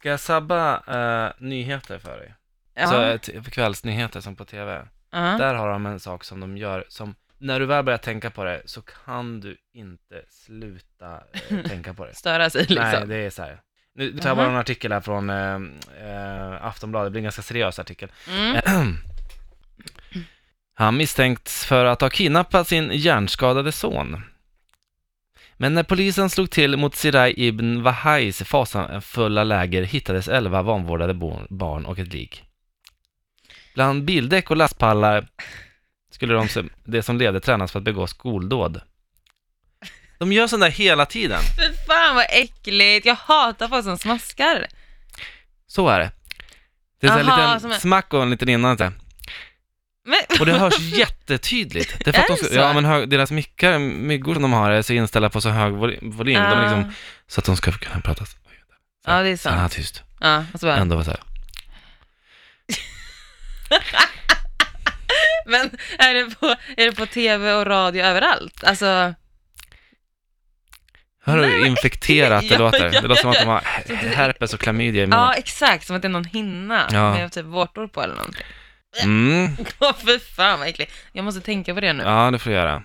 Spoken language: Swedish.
Ska jag sabba eh, nyheter för dig? Ja. Så, eh, t- kvällsnyheter som på TV. ja. Där har de en sak som de gör som, när du väl börjar tänka på det så kan du inte sluta eh, tänka på det. Störa sig liksom. Nej, det är så här. Nu tar jag bara en artikel här från eh, eh, Aftonbladet, det blir en ganska seriös artikel. Mm. Han misstänkts för att ha kidnappat sin hjärnskadade son. Men när polisen slog till mot Sirai ibn Wahais fasansfulla läger hittades 11 vanvårdade barn och ett lik. Bland bildäck och lastpallar skulle de det som levde tränas för att begå skoldåd. De gör sånt där hela tiden. Fy fan vad äckligt, jag hatar folk som smaskar. Så är det. Det är Aha, liten som en- smack och en liten innan. så här. Och det hörs jättetydligt. Det är för Är att de det ska, ja, men hö, deras mickar, myggor som de har är så inställda på så hög voly- volym. De är Ah. liksom, så att de ska kunna prata så, ja, det är så här sant. tyst. Ja, och så bara, Ändå vara så här. men är det, på, är det på tv och radio överallt? Alltså, Hör du Nej, infekterat det Ja, låter? ja, Det låter som att de har herpes och klamydia i munnen. ja exakt, som att det är någon hinna Ja. med typ vårtor på eller någonting. Mm, Åh fy fan vad äckligt. Jag måste tänka på det nu. ja, det får du göra.